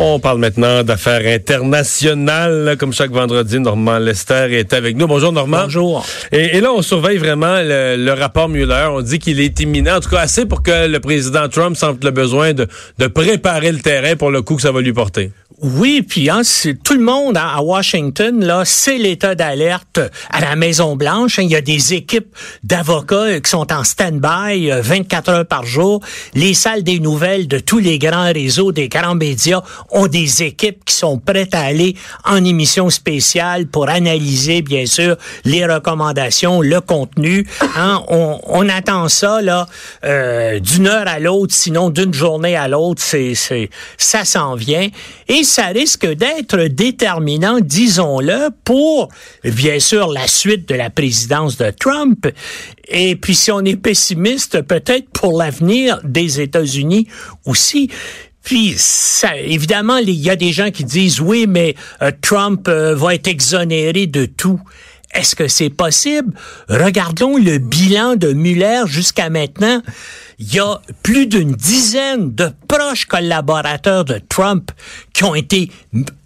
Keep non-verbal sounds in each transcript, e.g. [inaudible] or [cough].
On parle maintenant d'affaires internationales. Comme chaque vendredi, Normand Lester est avec nous. Bonjour Normand. Bonjour. Et, et là, on surveille vraiment le, le rapport Mueller. On dit qu'il est imminent, en tout cas assez pour que le président Trump sente le besoin de, de préparer le terrain pour le coup que ça va lui porter. Oui, puis hein, c'est- tout le monde hein, à Washington, là, c'est l'état d'alerte à la Maison Blanche. hein. Il y a des équipes d'avocats euh, qui sont en stand-by euh, 24 heures par jour. Les salles des nouvelles de tous les grands réseaux, des grands médias ont des équipes qui sont prêtes à aller en émission spéciale pour analyser, bien sûr, les recommandations, le contenu. Hein. On, on attend ça là euh, d'une heure à l'autre, sinon d'une journée à l'autre, c'est, c'est, ça s'en vient. Et ça risque d'être déterminant, disons-le, pour, bien sûr, la suite de la présidence de Trump. Et puis, si on est pessimiste, peut-être pour l'avenir des États-Unis aussi. Puis, ça, évidemment, il y a des gens qui disent, oui, mais euh, Trump euh, va être exonéré de tout. Est-ce que c'est possible? Regardons le bilan de Mueller jusqu'à maintenant. Il y a plus d'une dizaine de proches collaborateurs de Trump qui ont été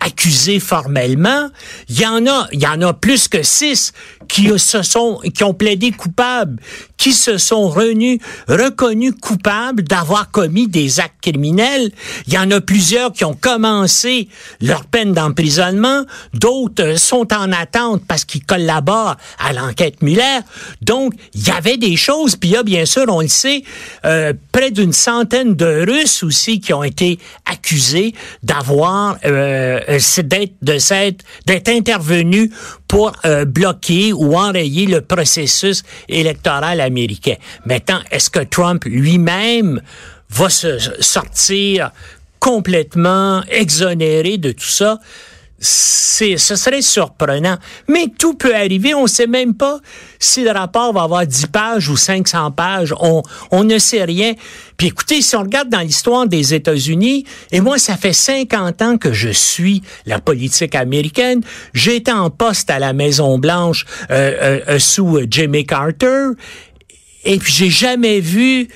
accusés formellement. Il y en a, il y en a plus que six qui se sont, qui ont plaidé coupables, qui se sont reconnus coupables d'avoir commis des actes criminels. Il y en a plusieurs qui ont commencé leur peine d'emprisonnement. D'autres sont en attente parce qu'ils collaborent à l'enquête Muller. Donc, il y avait des choses. Puis a, bien sûr, on le sait, euh, près d'une centaine de Russes aussi qui ont été accusés d'avoir, euh, euh, d'être, d'être intervenus pour euh, bloquer ou enrayer le processus électoral américain. Maintenant, est-ce que Trump lui-même va se sortir complètement exonéré de tout ça? C'est, ce serait surprenant. Mais tout peut arriver. On ne sait même pas si le rapport va avoir 10 pages ou 500 pages. On, on ne sait rien. Puis écoutez, si on regarde dans l'histoire des États-Unis, et moi, ça fait 50 ans que je suis la politique américaine. Été en poste à la Maison-Blanche euh, euh, euh, sous Jimmy Carter. Et puis, j'ai jamais vu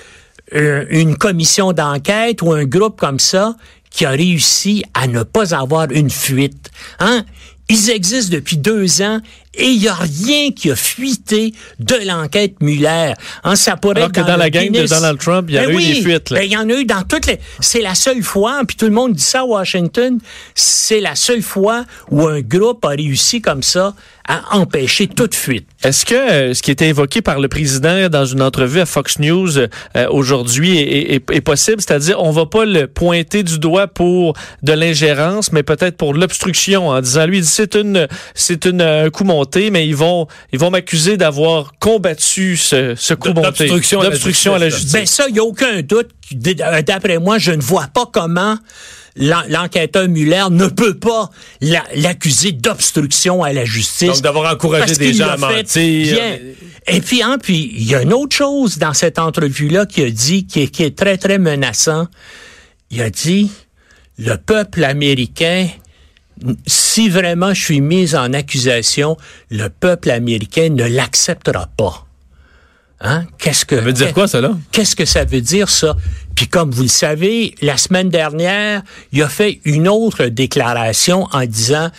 euh, une commission d'enquête ou un groupe comme ça qui a réussi à ne pas avoir une fuite. Hein? Ils existent depuis deux ans et il n'y a rien qui a fuité de l'enquête Muller. Hein, ça pourrait Alors être que dans la gang de. Donald Trump, il y a Ben eu oui, des fuites, là. ben, il y en a eu dans toutes les. C'est la seule fois, puis tout le monde dit ça à Washington, c'est la seule fois où un groupe a réussi comme ça à empêcher toute fuite. Est-ce que euh, ce qui était évoqué par le président dans une entrevue à Fox News euh, aujourd'hui est, est- est possible? C'est-à-dire, on va pas le pointer du doigt pour de l'ingérence, mais peut-être pour l'obstruction, en disant, lui, c'est une, c'est une, un coup monté, mais ils vont, ils vont m'accuser d'avoir combattu ce, ce coup monté. d'obstruction à la D'obstruction à la justice. Ben ça, il n'y a aucun doute. Euh, D'après moi, je ne vois pas comment l'en- l'enquêteur Muller ne peut pas la- l'accuser d'obstruction à la justice. Donc, d'avoir encouragé des gens à mentir. bien. Et puis, hein, puis il y a une autre chose dans cette entrevue-là qui a dit, qui est, qui est très, très menaçant. Il a dit, le peuple américain, si vraiment je suis mis en accusation, le peuple américain ne l'acceptera pas. Hein? Qu'est-ce que Ça veut dire quoi, ça, là? Qu'est-ce que ça veut dire, ça? Puis comme vous le savez, la semaine dernière, il a fait une autre déclaration en disant,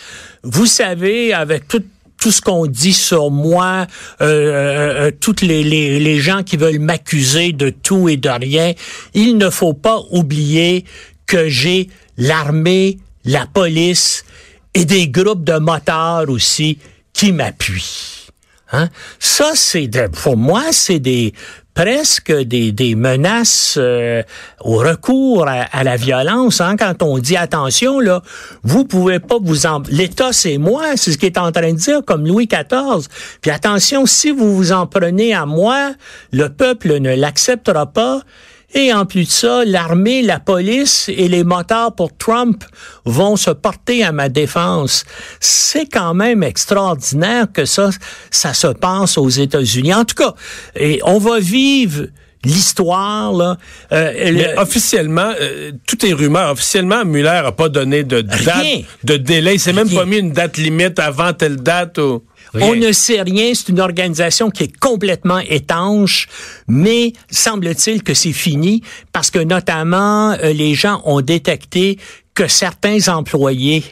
vous savez, avec tout tout ce qu'on dit sur moi, euh, euh, euh, toutes les, les, les gens qui veulent m'accuser de tout et de rien, il ne faut pas oublier que j'ai l'armée, la police et des groupes de motards aussi qui m'appuient. Hein? Ça, c'est pour moi, c'est des presque des, des menaces euh, au recours à, à la violence. Hein? Quand on dit attention, là, vous pouvez pas vous en... L'État, c'est moi, c'est ce qu'il est en train de dire, comme Louis XIV. Puis attention, si vous vous en prenez à moi, le peuple ne l'acceptera pas. Et en plus de ça, l'armée, la police et les motards pour Trump vont se porter à ma défense. C'est quand même extraordinaire que ça, ça se passe aux États-Unis. En tout cas, et on va vivre l'histoire là. Euh, le- Mais officiellement, euh, tout est rumeur. Officiellement, Mueller a pas donné de date, Rien. de délai. Il s'est même pas mis une date limite avant telle date. Ou... On ne sait rien, c'est une organisation qui est complètement étanche, mais semble-t-il que c'est fini parce que notamment euh, les gens ont détecté que certains employés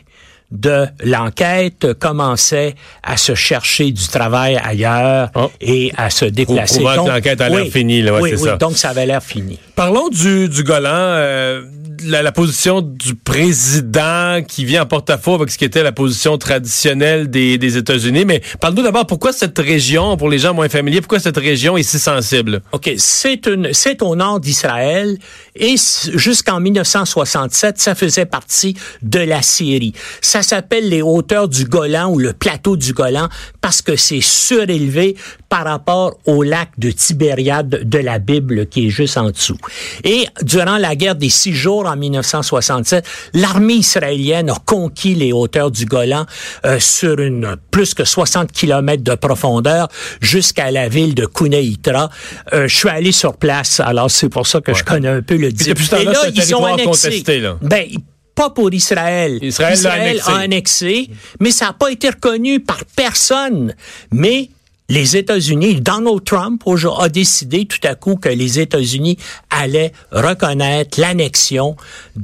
de l'enquête commençaient à se chercher du travail ailleurs Oh. et à se déplacer. Donc, l'enquête a l'air oui, finie, là, ouais, oui, c'est oui, ça. donc ça avait l'air fini. Parlons du, du Golan. euh, la, position du président qui vient en porte-à-faux avec ce qui était la position traditionnelle des, des États-Unis. Mais parle-nous d'abord pourquoi cette région, pour les gens moins familiers, pourquoi cette région est si sensible? OK, c'est une c'est au nord d'Israël et jusqu'en 1967, ça faisait partie de la Syrie. Ça s'appelle les hauteurs du Golan ou le plateau du Golan parce que c'est surélevé par rapport au lac de Tibériade de la Bible qui est juste en dessous. Et durant la guerre des six jours en 1967, l'armée israélienne a conquis les hauteurs du Golan euh, sur une plus que 60 kilomètres de profondeur jusqu'à la ville de Kuneitra. Euh, je suis allé sur place, alors c'est pour ça que je connais un peu le Puis depuis ce temps-là, c'est un territoire contesté, là. Ben, pas pour Israël. Israël l'a annexé. a annexé, mais ça n'a pas été reconnu par personne. Mais les États-Unis, Donald Trump a décidé tout à coup que les États-Unis allaient reconnaître l'annexion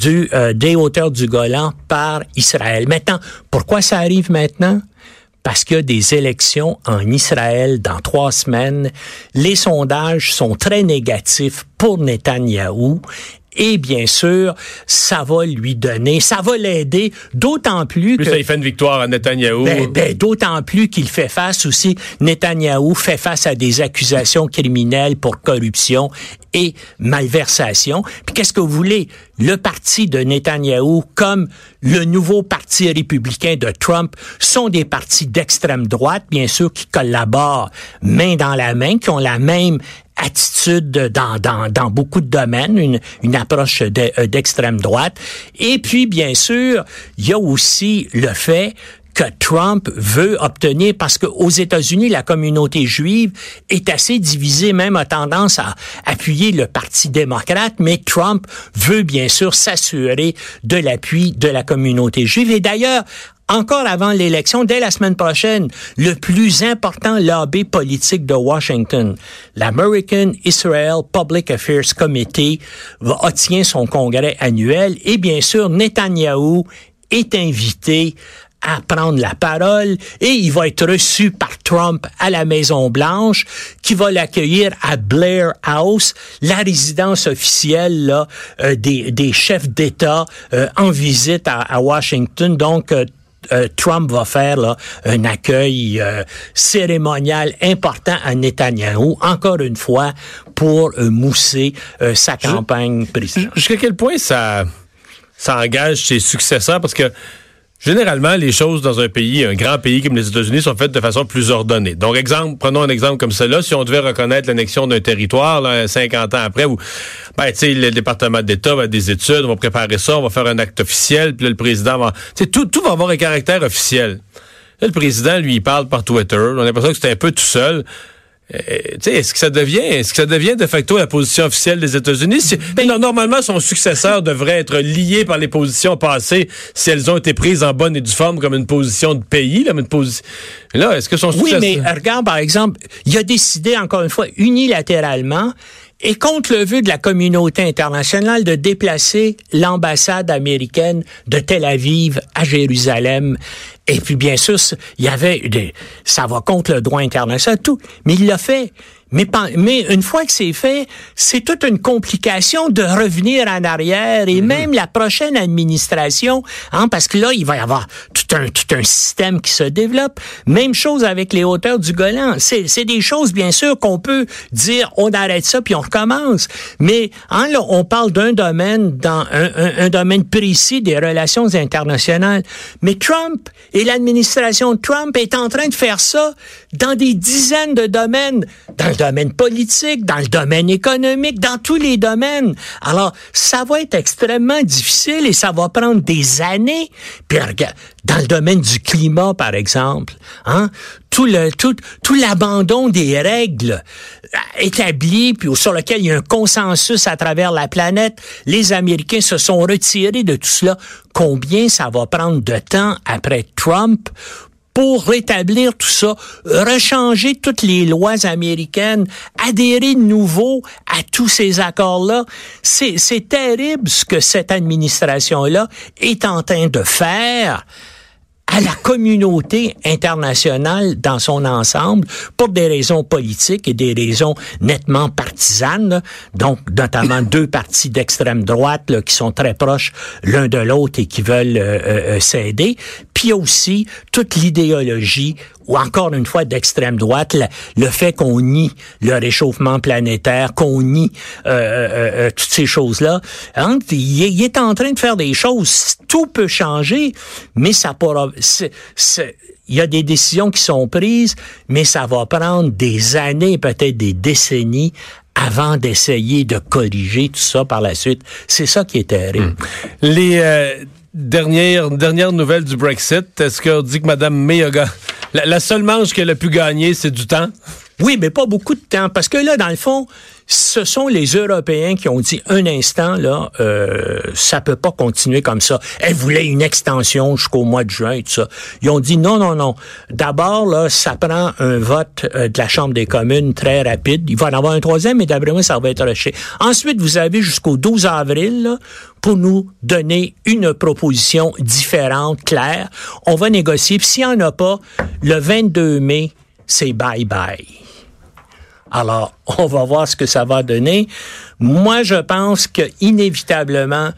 euh, des hauteurs du Golan par Israël. Maintenant, pourquoi ça arrive maintenant? Parce qu'il y a des élections en Israël dans trois semaines. Les sondages sont très négatifs pour Netanyahou. Et bien sûr, ça va lui donner, ça va l'aider, d'autant plus, Plus que... ça, il fait une victoire à Netanyahou. Ben, ben, D'autant plus qu'il fait face aussi, Netanyahou fait face à des accusations criminelles pour corruption et malversation. Puis qu'est-ce que vous voulez? Le parti de Netanyahou, comme le nouveau parti républicain de Trump, sont des partis d'extrême droite, bien sûr, qui collaborent main dans la main, qui ont la même attitude dans, dans, dans beaucoup de domaines, une, une approche euh, d'extrême droite. Et puis, bien sûr, il y a aussi le fait que Trump veut obtenir, parce qu'aux États-Unis, la communauté juive est assez divisée, même a tendance à appuyer le Parti démocrate, mais Trump veut bien sûr s'assurer de l'appui de la communauté juive. Et d'ailleurs, encore avant l'élection, dès la semaine prochaine, le plus important lobby politique de Washington, l'American Israel Public Affairs Committee, va, tient son congrès annuel et bien sûr, Netanyahou est invité à prendre la parole et il va être reçu par Trump à la Maison Blanche qui va l'accueillir à Blair House, la résidence officielle là, euh, des, des chefs d'État euh, en visite à, à Washington. Donc euh, euh, Trump va faire là, un accueil euh, cérémonial important à Netanyahou, encore une fois, pour euh, mousser sa campagne présidentielle. Jusqu'à quel point ça, ça engage ses successeurs? Parce que généralement, les choses dans un pays, un grand pays comme les États-Unis, sont faites de façon plus ordonnée. Donc, exemple, prenons un exemple comme cela. Si on devait reconnaître l'annexion d'un territoire, là, 50 ans après, où, ben, tu sais, le département d'État va des études, on va préparer ça, on va faire un acte officiel, puis le président va, tu sais, tout, tout va avoir un caractère officiel. Là, le président, lui, parle par Twitter. On a l'impression que c'était un peu tout seul. Euh, est-ce que ça devient, est-ce que ça devient de facto la position officielle des États-Unis? Si- non, normalement, son successeur devrait être lié par les positions passées si elles ont été prises en bonne et due forme comme une position de pays, là, mais une position. Là, est-ce que son Oui, successeur. mais euh, regarde, par exemple, il a décidé, encore une fois, unilatéralement, et contre le vœu de la communauté internationale, de déplacer l'ambassade américaine de Tel Aviv à Jérusalem. Et puis, bien sûr, il y avait des, ça va contre le droit international, tout. Mais il l'a fait. Mais, une fois que c'est fait, c'est toute une complication de revenir en arrière et même la prochaine administration, hein, parce que là, il va y avoir tout un, tout un système qui se développe. Même chose avec les hauteurs du Golan. C'est, c'est des choses, bien sûr, qu'on peut dire, on arrête ça puis on recommence. Mais hein, là, on parle d'un domaine, dans un, un- un domaine précis des relations internationales. Mais Trump et l'administration Trump est en train de faire ça dans des dizaines de domaines, dans le domaine politique, dans le domaine économique, dans tous les domaines. Alors, ça va être extrêmement difficile et ça va prendre des années. Puis, regarde, dans le domaine du climat, par exemple, hein, tout le tout, tout l'abandon des règles établies puis sur lequel il y a un consensus à travers la planète, les Américains se sont retirés de tout cela. Combien ça va prendre de temps après Trump pour rétablir tout ça, rechanger toutes les lois américaines, adhérer de nouveau à tous ces accords-là. C'est, terrible ce que cette administration-là est en train de faire à la communauté internationale dans son ensemble pour des raisons politiques et des raisons nettement partisanes. Donc, notamment deux partis d'extrême droite là, qui sont très proches l'un de l'autre et qui veulent euh, euh, euh, s'aider. Puis aussi toute l'idéologie ou encore une fois d'extrême droite, le, fait qu'on nie le réchauffement planétaire, qu'on nie euh, euh, euh, toutes ces choses-là. Hein, il, est- en train de faire des choses. Tout peut changer, mais ça pourra. il y a des décisions qui sont prises, mais ça va prendre des années, peut-être des décennies avant d'essayer de corriger tout ça par la suite. C'est ça qui est terrible. Les euh, dernières, dernières nouvelles du Brexit, est-ce qu'on dit que Mme May la, la seule manche qu'elle a pu gagner, c'est du temps? Oui, mais pas beaucoup de temps, parce que là, dans le fond, ce sont les Européens qui ont dit un instant là, euh, ça peut pas continuer comme ça. Elle voulait une extension jusqu'au mois de juin et tout ça. Ils ont dit non, non, non. D'abord là, ça prend un vote euh, de la Chambre des communes très rapide. Il va en avoir un troisième, mais d'après moi, ça va être rejeté. Ensuite, vous avez jusqu'au 12 avril là, pour nous donner une proposition différente, claire. On va négocier. Puis s'il n'y en a pas, le 22 mai, c'est bye bye. Alors, on va voir ce que ça va donner. Moi, je pense que inévitablement,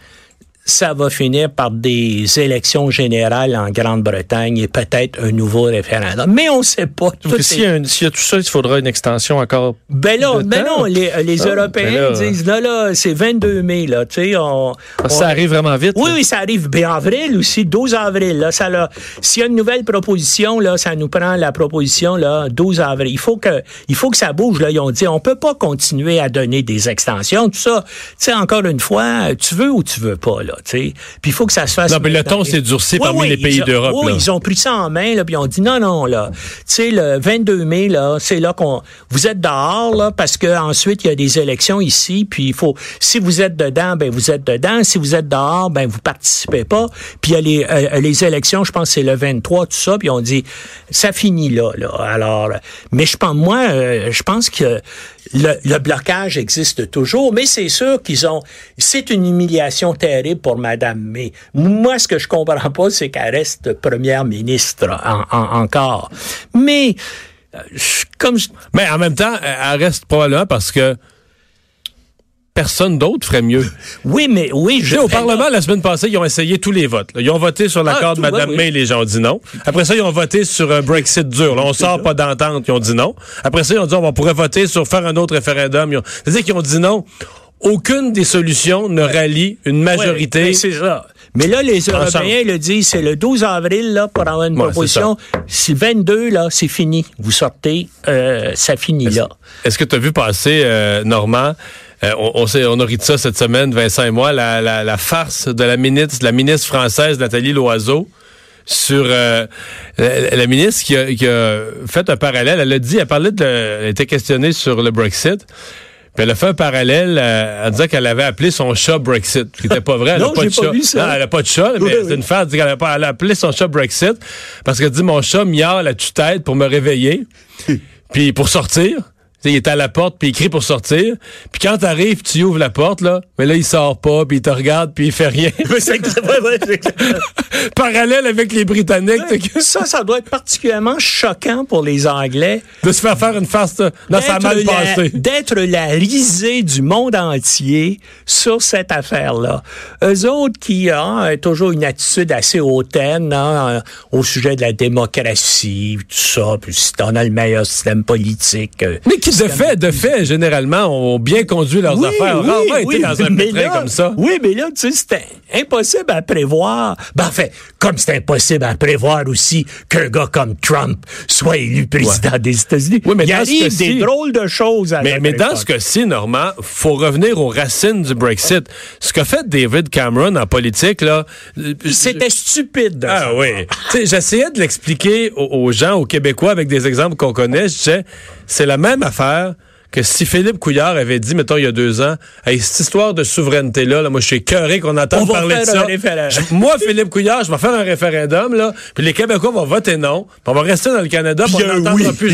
ça va finir par des élections générales en Grande-Bretagne et peut-être un nouveau référendum. Mais on ne sait pas. S'il y, y a tout ça, il faudra une extension encore. Ben là, ben non, les, les Ah, Européens ben là, disent, là, là, c'est 22 mai, là, tu sais, on... Ça arrive vraiment vite. oui, là. oui, ça arrive. Ben, avril aussi, 12 avril. Là, ça, là, s'il y a une nouvelle proposition, là, ça nous prend la proposition là, 12 avril. Il faut que, il faut que ça bouge. Là, ils ont dit, on peut pas continuer à donner des extensions, tout ça. Tu sais, encore une fois, tu veux ou tu veux pas, là, tu sais. Puis il faut que ça se fasse. Non, mais le ton s'est durci parmi les pays d'Europe, Oui, là. ils ont pris ça en main, là, puis ils ont dit non, non, là. Tu sais, le 22 mai, là, c'est là qu'on. Vous êtes dehors, là, parce que ensuite il y a des élections ici, puis il faut. Si vous êtes dedans, ben vous êtes dedans. Si vous êtes dehors, ben vous participez pas. Puis il y a les, euh, les élections, je pense que c'est le 23, tout ça, puis on dit ça finit là, là. Alors, mais je pense, moi, euh, je pense que le, le blocage existe toujours, mais c'est sûr qu'ils ont. C'est une humiliation terrible pour Madame May. Moi, ce que je comprends pas, c'est qu'elle reste première ministre en- en- encore. Mais euh, comme je- Mais en même temps, elle reste probablement parce que personne d'autre ferait mieux. oui, mais oui, Tu je sais, au Parlement, la semaine passée, ils ont essayé tous les votes. là. Ils ont voté sur l'accord Ah, de Mme oui, oui. May, les gens ont dit non. Après ça, ils ont voté sur un Brexit dur. Là, on sort pas d'entente, ils ont dit non. Après ça, ils ont dit on pourrait voter sur faire un autre référendum. Ont- C'est-à-dire qu'ils ont dit non. Aucune des solutions ne rallie une majorité. Ouais, mais c'est ça. Mais là, les Européens le disent, c'est le 12 avril là, pour avoir une Ouais, proposition. Si le 22, là, c'est fini. Vous sortez, euh, ça finit là. Est-ce que tu as vu passer, euh, Normand, euh, on, on, s'est- on a ri de ça cette semaine, Vincent et moi, la, la, la farce de la ministre, de la ministre française Nathalie Loiseau sur euh, la, la ministre qui a, qui a fait un parallèle. Elle a dit, elle parlait de, elle était questionnée sur le Brexit. Puis elle a fait un parallèle euh, en disant qu'elle avait appelé son chat Brexit, ce qui n'était pas vrai. Elle n'a [laughs] pas de pas chat. vu ça. Non, elle n'a pas de chat, mais Oui, c'est oui. une femme. Dit qu'elle a, a appelé son chat Brexit parce qu'elle dit mon chat miaule la tue-tête pour me réveiller. [laughs] Puis pour sortir. Il est à la porte, puis il crie pour sortir. Puis quand t'arrives, tu ouvres la porte, là, mais là, il sort pas, puis il te regarde, puis il fait rien. [laughs] [laughs] Parallèle avec les Britanniques. que- Ça, ça doit être particulièrement choquant pour les Anglais. De se faire faire une farce. là. Non, ça a mal D'être la- passé. D'être la risée du monde entier sur cette affaire-là. Eux autres qui ont toujours une attitude assez hautaine hein, au sujet de la démocratie, tout ça, puis si on a le meilleur système politique. euh, Mais qui, de fait, de fait, généralement, ont bien conduit leurs Oui, affaires. oui, Rarement été oui, dans un mais pétrin comme ça. Oui, mais là, tu sais, c'était impossible à prévoir. Ben, en fait, comme c'est impossible à prévoir aussi qu'un gars comme Trump soit élu président des États-Unis. Oui, mais Il arrive des drôles de choses à Mais, mais dans ce cas-ci, Normand, faut revenir aux racines du Brexit. Ce qu'a fait David Cameron en politique, là. euh, C'était stupide. de Ah sa oui. Tu sais, J'essayais de l'expliquer aux, aux gens, aux Québécois, avec des exemples qu'on connaît. Je disais, c'est la même affaire que si Philippe Couillard avait dit, mettons, il y a deux ans, hey, cette histoire de souveraineté-là, là, moi, je suis écœuré qu'on entende parler de ça. moi, Philippe Couillard, je vais faire un référendum, là, puis les Québécois vont voter non, puis on va rester dans le Canada, puis on n'entendra oui. plus,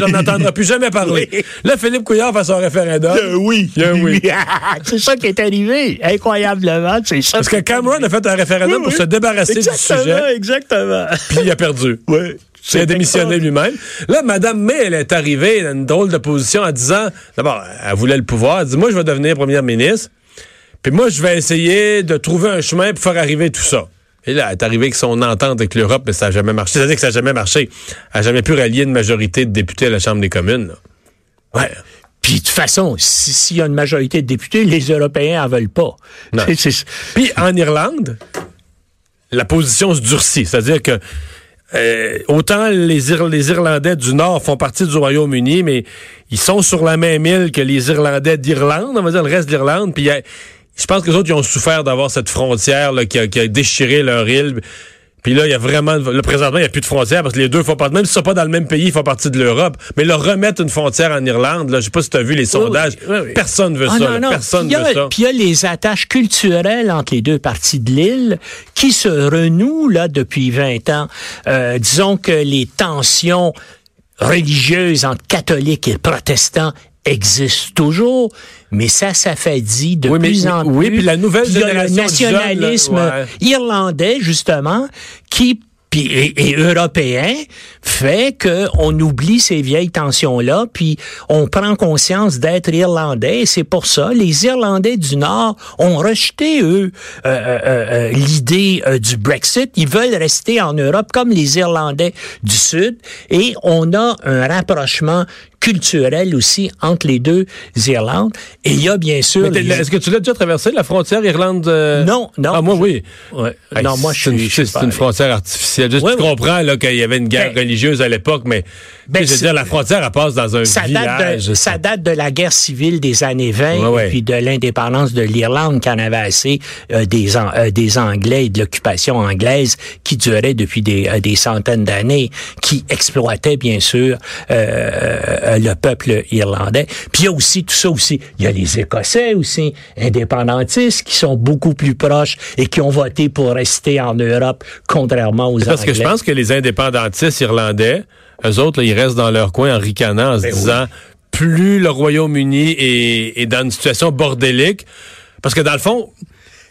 plus jamais parler. Oui. Là, Philippe Couillard fait son référendum. oui. Oui. [laughs] c'est ça qui est arrivé. Incroyablement, c'est ça. Parce que Cameron a fait un référendum Oui, pour se débarrasser exactement, du sujet, Exactement. puis il a perdu. Oui. Il a démissionné lui-même. Là, Mme May, elle est arrivée dans une drôle de position en disant, d'abord, elle voulait le pouvoir. Elle dit, moi, je vais devenir première ministre. Puis moi, je vais essayer de trouver un chemin pour faire arriver tout ça. Et là, elle est arrivée avec son entente avec l'Europe, mais ça n'a jamais marché. C'est-à-dire que ça n'a jamais marché. Elle n'a jamais pu rallier une majorité de députés à la Chambre des communes. là. Ouais. Puis de toute façon, si- s'il y a une majorité de députés, les Européens en veulent pas. Puis en Irlande, la position se durcit. C'est-à-dire que euh, autant les, Ir- les Irlandais du Nord font partie du Royaume-Uni, mais ils sont sur la même île que les Irlandais d'Irlande, on va dire le reste de l'Irlande. Puis je pense que les autres, ont souffert d'avoir cette frontière là, qui a déchiré leur île. Puis là, il y a vraiment... Là, présentement, il n'y a plus de frontière parce que les deux font partie... Même s'ils sont pas dans le même pays, ils font partie de l'Europe. Mais leur remettre une frontière en Irlande, là, je sais pas si tu as vu les sondages. oui, oui. Personne veut Ah, ça. non, là. non. Personne Puis a- veut ça. Puis il y a les attaches culturelles entre les deux parties de l'île qui se renouent là depuis 20 ans. Euh, disons que les tensions religieuses entre catholiques et protestants existent toujours, mais ça s'affadit de Oui, mais- plus en plus. oui, puis la nouvelle Puis il y a le génération là, nationalisme ouais. irlandais, justement, qui puis, et, et européen fait que on oublie ces vieilles tensions-là, puis on prend conscience d'être irlandais. Et c'est pour ça les Irlandais du Nord ont rejeté eux euh, euh, euh, l'idée euh, du Brexit. Ils veulent rester en Europe comme les Irlandais du Sud, et on a un rapprochement culturel aussi entre les deux Irlandes. Et il y a bien sûr les- Est-ce que tu l'as déjà traversé, la frontière Irlande? euh? Non, non. Ah, moi, oui. Ouais. Hey, non, moi, je c'est une, suis. c'est- une frontière artificielle. Juste, Oui, tu oui. comprends là, qu'il y avait une guerre Ben, religieuse à l'époque, mais Ben, je veux dire, la frontière, elle passe dans un ça village. date, de, ça date de la guerre civile des années 20 Ouais, ouais. et puis de l'indépendance de l'Irlande qui en avait assez euh, des, An- euh, des Anglais et de l'occupation anglaise qui durait depuis des, euh, des centaines d'années, qui exploitait bien sûr euh, euh, le peuple irlandais. Puis il y a aussi tout ça aussi. Il y a les Écossais aussi, indépendantistes, qui sont beaucoup plus proches et qui ont voté pour rester en Europe, contrairement aux Parce que je pense que les indépendantistes irlandais, eux autres, là, ils restent dans leur coin en ricanant, en se Ben disant, plus le Royaume-Uni est, est dans une situation bordélique, parce que dans le fond,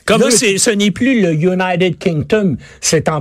comme Là, ce n'est plus le United Kingdom, c'est en